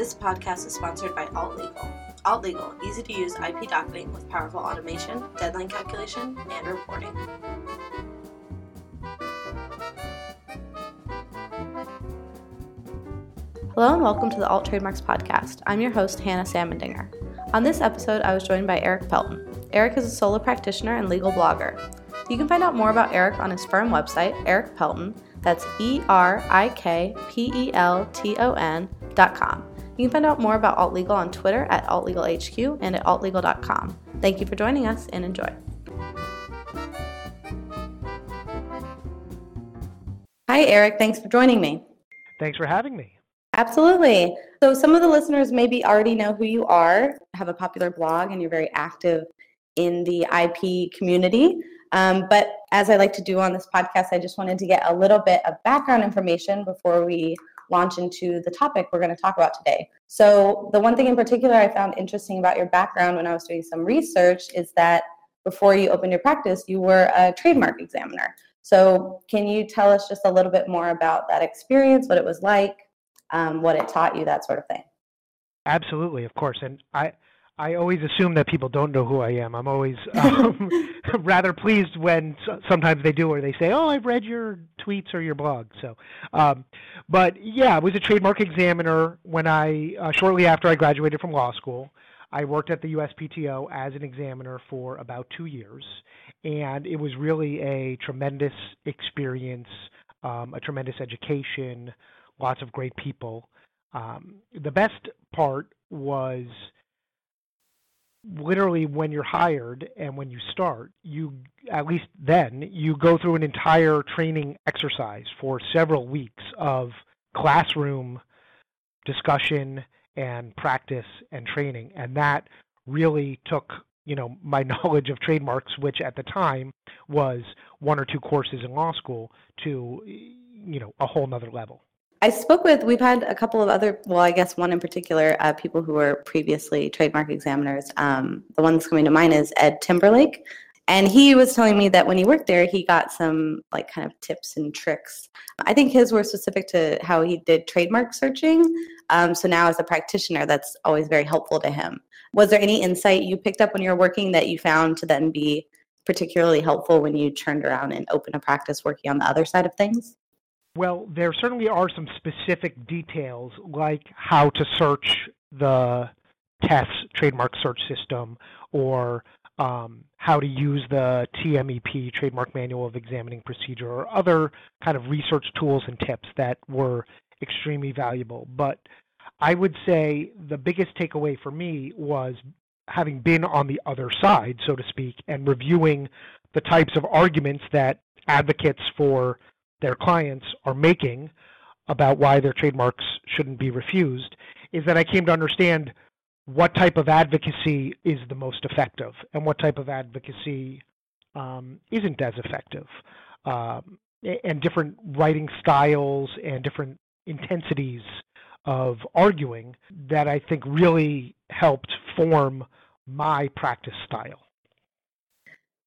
This podcast is sponsored by Alt Legal. Alt Legal, easy to use IP docketing with powerful automation, deadline calculation, and reporting. Hello and welcome to the Alt Trademarks Podcast. I'm your host, Hannah Salmondinger. On this episode, I was joined by Erik Pelton. Erik is a solo practitioner and legal blogger. You can find out more about Erik on his firm website, Erik Pelton. That's E R I K P E L T O N dot com. You can find out more about Alt Legal on Twitter at AltLegalHQ and at altlegal.com. Thank you for joining us and enjoy. Hi, Erik. Thanks for joining me. Thanks for having me. Absolutely. So, some of the listeners maybe already know who you are, have a popular blog, and you're very active in the IP community. Um, but as I like to do on this podcast, I just wanted to get a little bit of background information before we launch into the topic we're going to talk about today. So, the one thing in particular I found interesting about your background when I was doing some research is that before you opened your practice, you were a trademark examiner. So, can you tell us just a little bit more about that experience, what it was like, um, what it taught you, that sort of thing? Absolutely, of course. And I, I always assume that people don't know who I am. I'm always um, rather pleased when sometimes they do, or they say, "Oh, I've read your tweets or your blog." So, um, but yeah, I was a trademark examiner when I uh, shortly after I graduated from law school. I worked at the USPTO as an examiner for about two years, and it was really a tremendous experience, um, a tremendous education, lots of great people. Um, the best part was literally when you're hired and when you start, you at least then you go through an entire training exercise for several weeks of classroom discussion and practice and training. And that really took you know my knowledge of trademarks which at the time was one or two courses in law school to you know a whole nother level I spoke with, we've had a couple of other, well, I guess one in particular, uh, people who were previously trademark examiners. Um, the one that's coming to mind is Ed Timberlake. And he was telling me that when he worked there, he got some like kind of tips and tricks. I think his were specific to how he did trademark searching. Um, so now, as a practitioner, that's always very helpful to him. Was there any insight you picked up when you were working that you found to then be particularly helpful when you turned around and opened a practice working on the other side of things? Well, there certainly are some specific details, like how to search the TESS trademark search system or um, how to use the TMEP Trademark Manual of Examining Procedure or other kind of research tools and tips that were extremely valuable. But I would say the biggest takeaway for me was having been on the other side, so to speak, and reviewing the types of arguments that advocates for their clients are making about why their trademarks shouldn't be refused is that I came to understand what type of advocacy is the most effective and what type of advocacy um, isn't as effective, um, and different writing styles and different intensities of arguing that I think really helped form my practice style.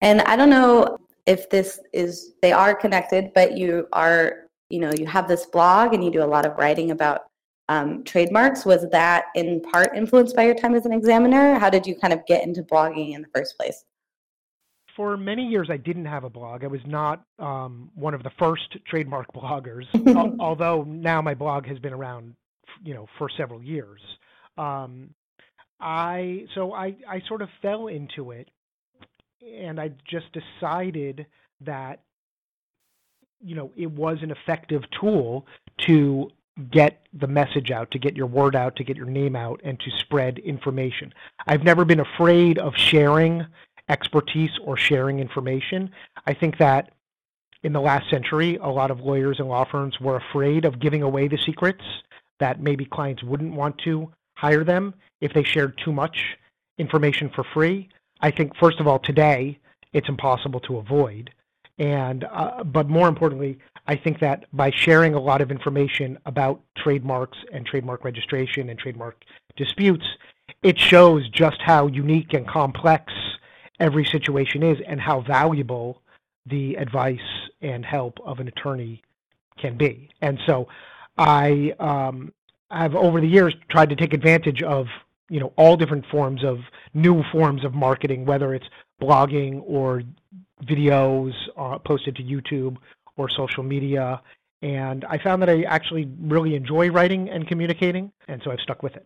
And I don't know if this is they are connected but you are you know you have this blog and you do a lot of writing about um, trademarks was that in part influenced by your time as an examiner? How did you kind of get into blogging in the first place? For many years i didn't have a blog. I was not um, one of the first trademark bloggers although now my blog has been around you know for several years. Um, i so i i sort of fell into it and I just decided that you know it was an effective tool to get the message out, to get your word out, to get your name out, and to spread information. I've never been afraid of sharing expertise or sharing information. I think that in the last century, a lot of lawyers and law firms were afraid of giving away the secrets that maybe clients wouldn't want to hire them if they shared too much information for free. I think, first of all, today it's impossible to avoid. And, uh, but more importantly, I think that by sharing a lot of information about trademarks and trademark registration and trademark disputes, it shows just how unique and complex every situation is and how valuable the advice and help of an attorney can be. And so I, um, have over the years tried to take advantage of you know all different forms of new forms of marketing, whether it's blogging or videos uh, posted to YouTube or social media. And I found that I actually really enjoy writing and communicating, and so I've stuck with it.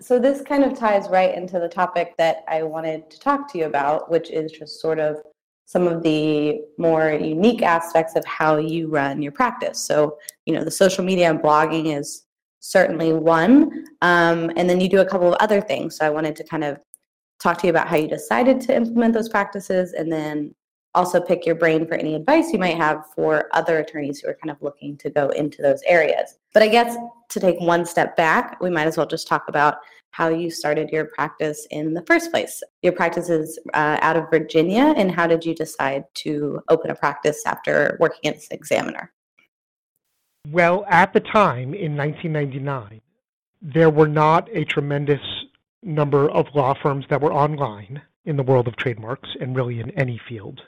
So this kind of ties right into the topic that I wanted to talk to you about, which is just sort of some of the more unique aspects of how you run your practice. So, you know, the social media and blogging is certainly one. Um, and then you do a couple of other things. So I wanted to kind of talk to you about how you decided to implement those practices and then also pick your brain for any advice you might have for other attorneys who are kind of looking to go into those areas. But I guess to take one step back, we might as well just talk about how you started your practice in the first place. Your practice is uh, out of Virginia, and how did you decide to open a practice after working as an examiner? Well, at the time in 1999, there were not a tremendous number of law firms that were online in the world of trademarks and really in any field.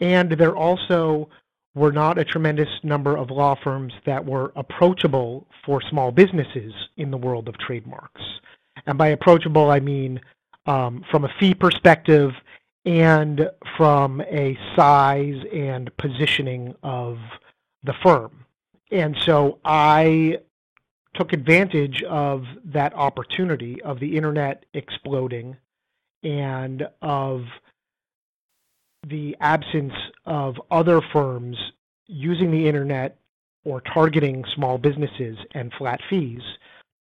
And there also were not a tremendous number of law firms that were approachable for small businesses in the world of trademarks. And by approachable, I mean um, from a fee perspective and from a size and positioning of the firm. And so I took advantage of that opportunity of the internet exploding and of the absence of other firms using the internet or targeting small businesses and flat fees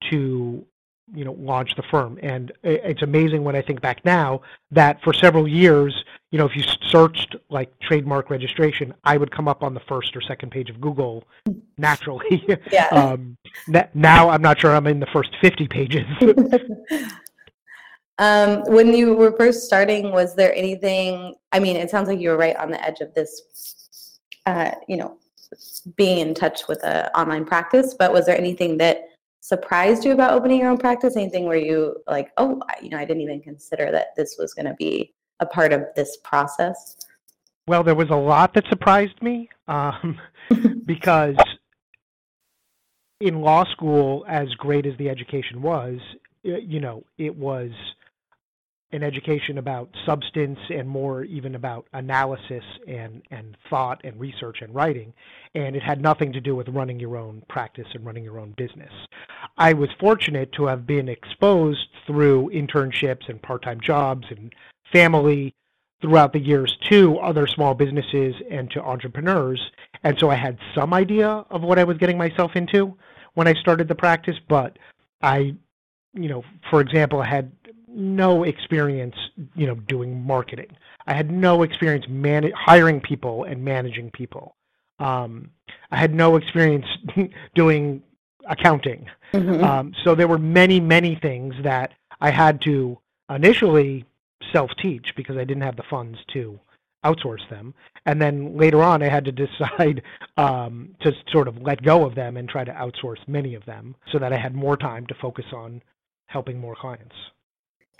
to you know launch the firm. And it's amazing when i think back now that for several years you know if you searched like trademark registration i would come up on the first or second page of google naturally. Yeah. um, now i'm not sure i'm in the first 50 pages. Um, when you were first starting was there anything i mean it sounds like you were right on the edge of this uh, you know being in touch with an online practice but was there anything that surprised you about opening your own practice? Anything where you like, oh, you know, I didn't even consider that this was going to be a part of this process? Well, there was a lot that surprised me um, because in law school, as great as the education was, you know, it was an education about substance and more even about analysis and, and thought and research and writing. And it had nothing to do with running your own practice and running your own business. I was fortunate to have been exposed through internships and part time jobs and family throughout the years to other small businesses and to entrepreneurs. And so I had some idea of what I was getting myself into when I started the practice, but I, you know, for example, I had no experience, you know, doing marketing. I had no experience man- hiring people and managing people. Um, I had no experience doing accounting. Mm-hmm. Um, so there were many, many things that I had to initially self-teach because I didn't have the funds to outsource them. And then later on, I had to decide um, to sort of let go of them and try to outsource many of them so that I had more time to focus on helping more clients.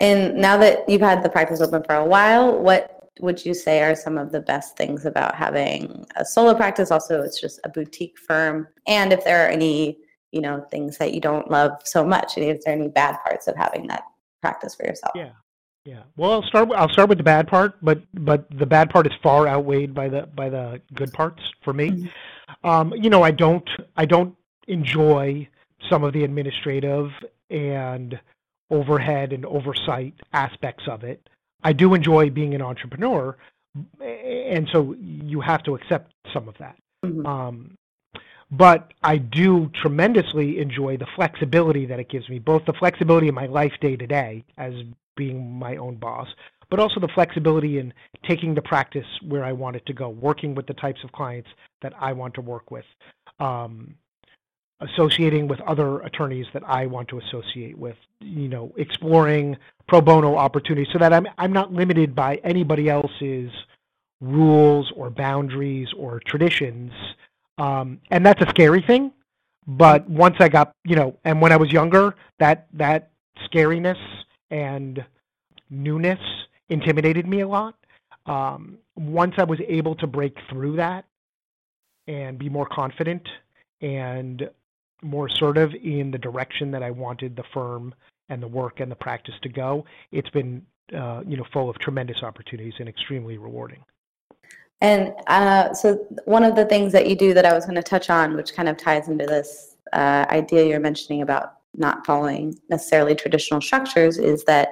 And now that you've had the practice open for a while, what would you say are some of the best things about having a solo practice? Also, it's just a boutique firm. And if there are any, you know, things that you don't love so much, and if there are any bad parts of having that practice for yourself? Yeah. Yeah. Well, I'll start. I'll start with the bad part, but but the bad part is far outweighed by the by the good parts for me. Mm-hmm. Um, you know, I don't I don't enjoy some of the administrative and overhead and oversight aspects of it. I do enjoy being an entrepreneur, and so you have to accept some of that. Mm-hmm. Um, but I do tremendously enjoy the flexibility that it gives me, both the flexibility in my life day to day as being my own boss, but also the flexibility in taking the practice where I want it to go, working with the types of clients that I want to work with. Um, associating with other attorneys that I want to associate with, you know, exploring pro bono opportunities so that I'm I'm not limited by anybody else's rules or boundaries or traditions. Um, and that's a scary thing. But once I got, you know, and when I was younger, that that scariness and newness intimidated me a lot. Um, once I was able to break through that and be more confident and more assertive in the direction that I wanted the firm and the work and the practice to go, it's been uh, you know full of tremendous opportunities and extremely rewarding. And uh, so, one of the things that you do that I was going to touch on, which kind of ties into this uh, idea you're mentioning about not following necessarily traditional structures, is that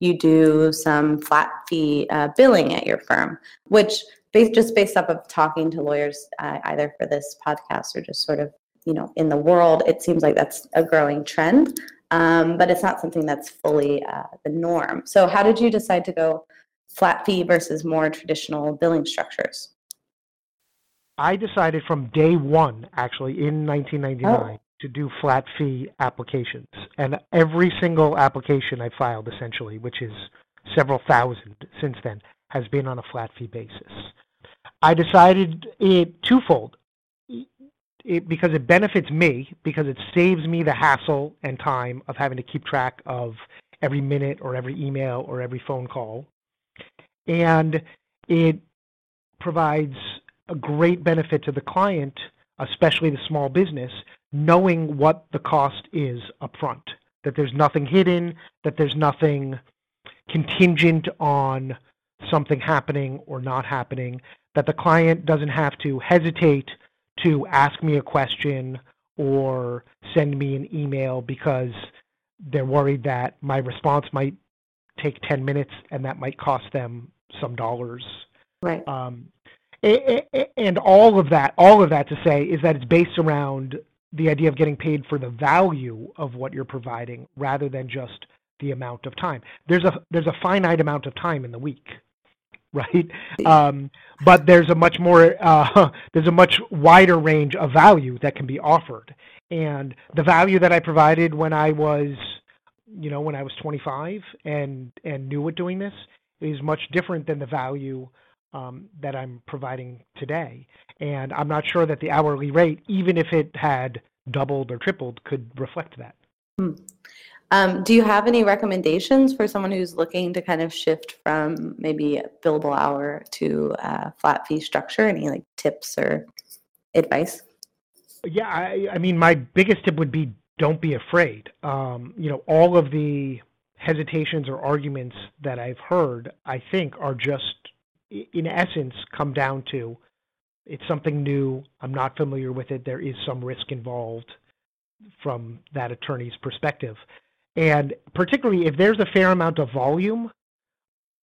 you do some flat fee uh, billing at your firm, which based, just based off of talking to lawyers, uh, either for this podcast or just sort of you know in the world, it seems like that's a growing trend, um, but it's not something that's fully uh, the norm. So, how did you decide to go flat fee versus more traditional billing structures? I decided from day one, actually in 1999, oh. to do flat fee applications, and every single application I filed, essentially, which is several thousand since then, has been on a flat fee basis. I decided it twofold. It, because it benefits me, because it saves me the hassle and time of having to keep track of every minute or every email or every phone call. And it provides a great benefit to the client, especially the small business, knowing what the cost is upfront, that there's nothing hidden, that there's nothing contingent on something happening or not happening, that the client doesn't have to hesitate to ask me a question or send me an email because they're worried that my response might take 10 minutes and that might cost them some dollars. Right. Um, and all of that, all of that to say is that it's based around the idea of getting paid for the value of what you're providing rather than just the amount of time. There's a there's a finite amount of time in the week. right? Um, but there's a much more uh, there's a much wider range of value that can be offered, and the value that I provided when I was, you know, when I was 25 and and knew what doing this is much different than the value um, that I'm providing today. And I'm not sure that the hourly rate, even if it had doubled or tripled, could reflect that. Hmm. Um, do you have any recommendations for someone who's looking to kind of shift from maybe billable hour to a flat fee structure? Any like tips or advice? Yeah, I, I mean, my biggest tip would be don't be afraid. Um, you know, all of the hesitations or arguments that I've heard, I think, are just, in essence, come down to it's something new. I'm not familiar with it. There is some risk involved from that attorney's perspective. And particularly if there's a fair amount of volume,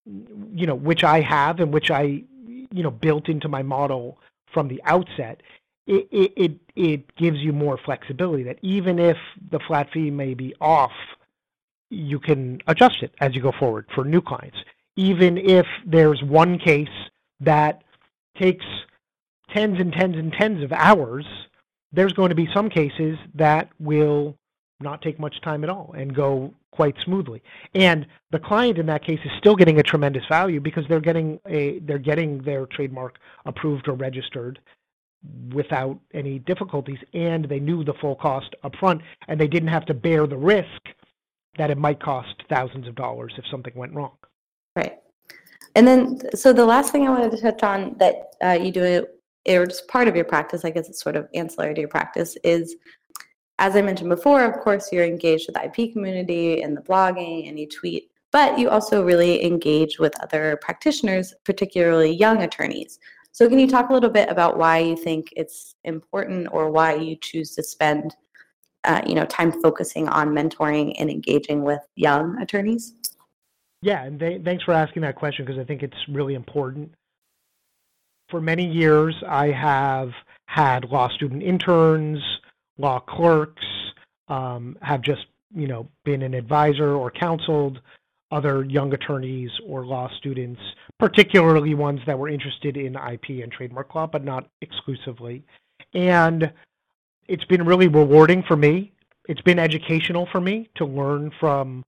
you know, which I have and which I, you know, built into my model from the outset, it, it, it gives you more flexibility that even if the flat fee may be off, you can adjust it as you go forward for new clients. Even if there's one case that takes tens and tens and tens of hours, there's going to be some cases that will not take much time at all and go quite smoothly. And the client in that case is still getting a tremendous value because they're getting a they're getting their trademark approved or registered without any difficulties and they knew the full cost upfront and they didn't have to bear the risk that it might cost thousands of dollars if something went wrong. Right. And then so the last thing I wanted to touch on that uh, you do it or just part of your practice, I guess it's sort of ancillary to your practice, is as I mentioned before, of course, you're engaged with the IP community and the blogging and you tweet, but you also really engage with other practitioners, particularly young attorneys. So, can you talk a little bit about why you think it's important or why you choose to spend, uh, you know, time focusing on mentoring and engaging with young attorneys? Yeah, and th- thanks for asking that question because I think it's really important. For many years, I have had law student interns law clerks, um, have just you know been an advisor or counseled other young attorneys or law students, particularly ones that were interested in IP and trademark law, but not exclusively. And it's been really rewarding for me. It's been educational for me to learn from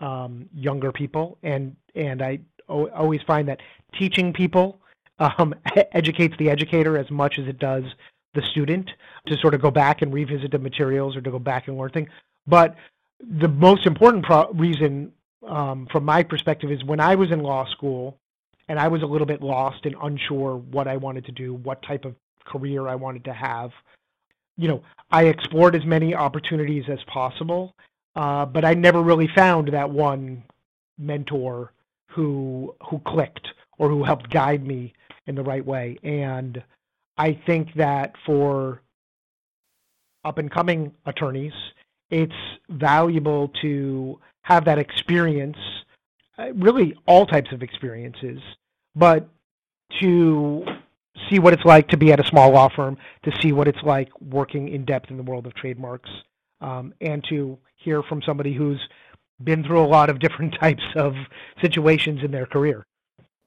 um, younger people, and and I o- always find that teaching people um, educates the educator as much as it does the student to sort of go back and revisit the materials or to go back and learn things. But the most important pro- reason, um, from my perspective, is when I was in law school and I was a little bit lost and unsure what I wanted to do, what type of career I wanted to have. you know, I explored as many opportunities as possible, uh, but I never really found that one mentor who who clicked or who helped guide me in the right way. And I think that for up and coming attorneys, it's valuable to have that experience, uh, really all types of experiences, but to see what it's like to be at a small law firm, to see what it's like working in depth in the world of trademarks, um, and to hear from somebody who's been through a lot of different types of situations in their career.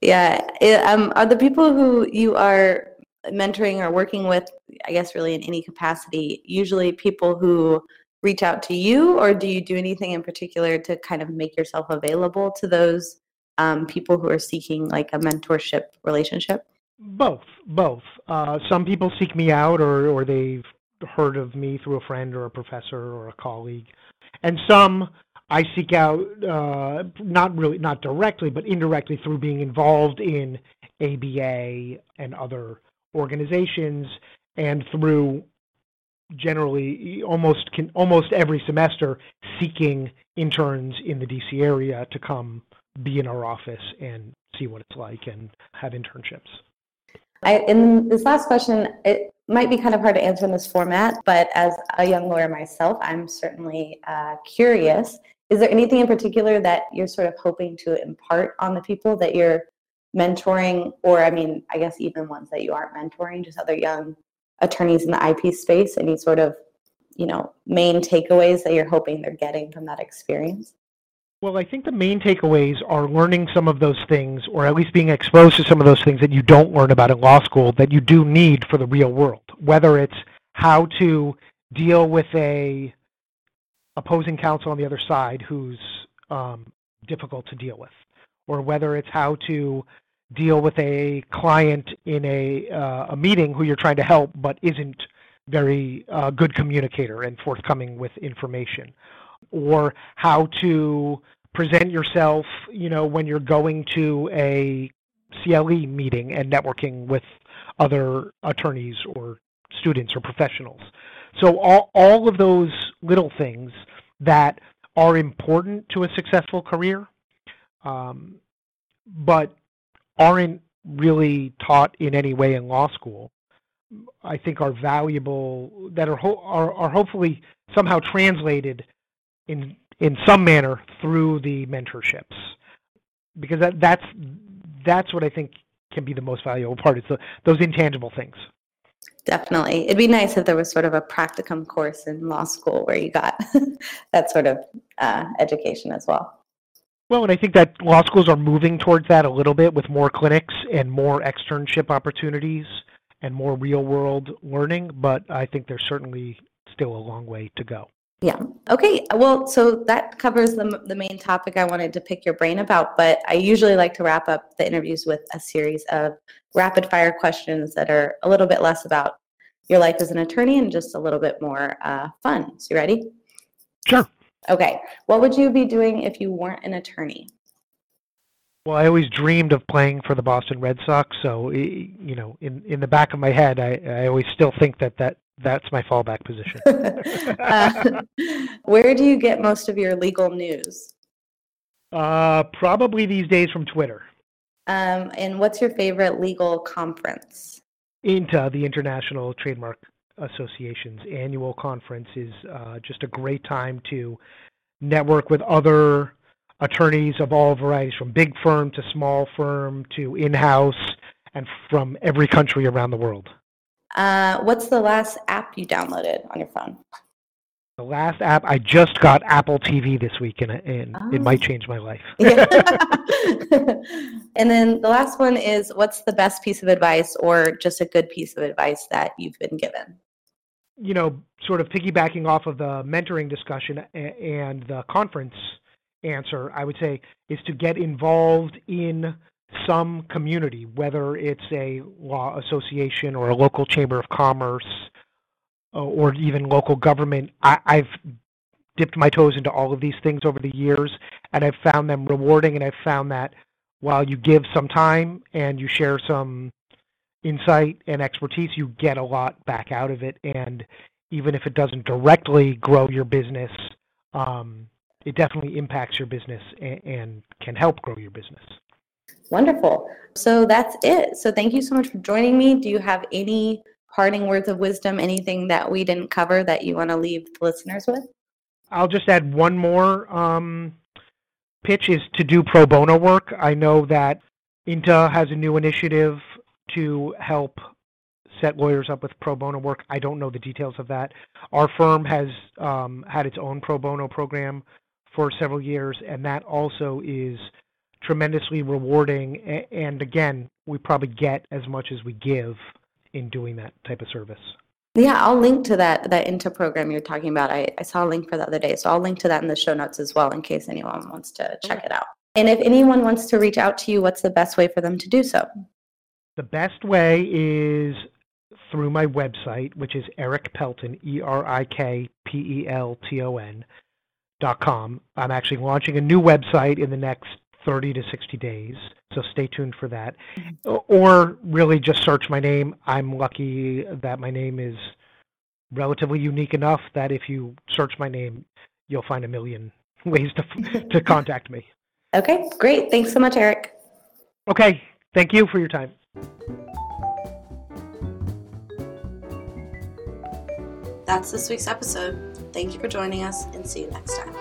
Yeah. Um, are the people who you are mentoring or working with, I guess, really in any capacity, usually people who reach out to you, or do you do anything in particular to kind of make yourself available to those um, people who are seeking like a mentorship relationship? Both, both. Uh, some people seek me out, or or they've heard of me through a friend or a professor or a colleague, and some I seek out uh, not really not directly, but indirectly through being involved in ABA and other organizations, and through generally almost can, almost every semester seeking interns in the DC area to come be in our office and see what it's like and have internships. I, in this last question, it might be kind of hard to answer in this format, but as a young lawyer myself, I'm certainly uh, curious. Is there anything in particular that you're sort of hoping to impart on the people that you're mentoring, or I mean, I guess even ones that you aren't mentoring, just other young attorneys in the IP space? Any sort of, you know, main takeaways that you're hoping they're getting from that experience? Well, I think the main takeaways are learning some of those things, or at least being exposed to some of those things that you don't learn about in law school that you do need for the real world. Whether it's how to deal with a opposing counsel on the other side who's um, difficult to deal with, or whether it's how to deal with a client in a uh, a meeting who you're trying to help but isn't very uh, good communicator and forthcoming with information, or how to present yourself, you know, when you're going to a CLE meeting and networking with other attorneys or students or professionals. So all, all of those little things that are important to a successful career, um, but aren't really taught in any way in law school, I think are valuable, that are, ho- are, are hopefully somehow translated in in some manner through the mentorships because that, that's that's what I think can be the most valuable part. It's the, those intangible things. Definitely, it'd be nice if there was sort of a practicum course in law school where you got that sort of uh, education as well. Well, and I think that law schools are moving towards that a little bit with more clinics and more externship opportunities and more real world learning, but I think there's certainly still a long way to go. Yeah. Okay. Well, so that covers the, the main topic I wanted to pick your brain about, but I usually like to wrap up the interviews with a series of rapid fire questions that are a little bit less about your life as an attorney and just a little bit more uh, fun. So, you ready? Sure. Okay. What would you be doing if you weren't an attorney? Well, I always dreamed of playing for the Boston Red Sox, so you know, in in the back of my head, I I always still think that that that's my fallback position. uh, where do you get most of your legal news? Uh, probably these days from Twitter. Um, and what's your favorite legal conference? INTA, the International Trademark Association's annual conference, is uh, just a great time to network with other attorneys of all varieties, from big firm to small firm to in-house, and from every country around the world. Uh, what's the last app you downloaded on your phone? The last app I just got Apple TV this week, and, and oh. it might oh. change my life. and then the last one is, what's the best piece of advice, or just a good piece of advice that you've been given? You know, sort of piggybacking off of the mentoring discussion and the conference answer, I would say is to get involved in some community, whether it's a law association or a local chamber of commerce uh, or even local government. I, I've dipped my toes into all of these things over the years, and I've found them rewarding. And I've found that while you give some time and you share some insight and expertise, you get a lot back out of it. And even if it doesn't directly grow your business, um, it definitely impacts your business and, and can help grow your business. Wonderful. So that's it. So thank you so much for joining me. Do you have any parting words of wisdom, anything that we didn't cover that you want to leave the listeners with? I'll just add one more um, pitch is to do pro bono work. I know that INTA has a new initiative to help set lawyers up with pro bono work. I don't know the details of that. Our firm has um, had its own pro bono program for several years, and that also is tremendously rewarding. And again, we probably get as much as we give in doing that type of service. Yeah, I'll link to that that INTA program you're talking about. I, I saw a link for the other day, so I'll link to that in the show notes as well in case anyone wants to check it out. And if anyone wants to reach out to you, what's the best way for them to do so? The best way is through my website, which is Erik Pelton, E R I K P E L T O N dot com. I'm actually launching a new website in the next 30 to 60 days, so stay tuned for that. Mm-hmm. Or really just search my name. I'm lucky that my name is relatively unique enough that if you search my name, you'll find a million ways to to contact me. Okay, great. Thanks so much, Erik. Okay, thank you for your time. That's this week's episode. Thank you for joining us and see you next time.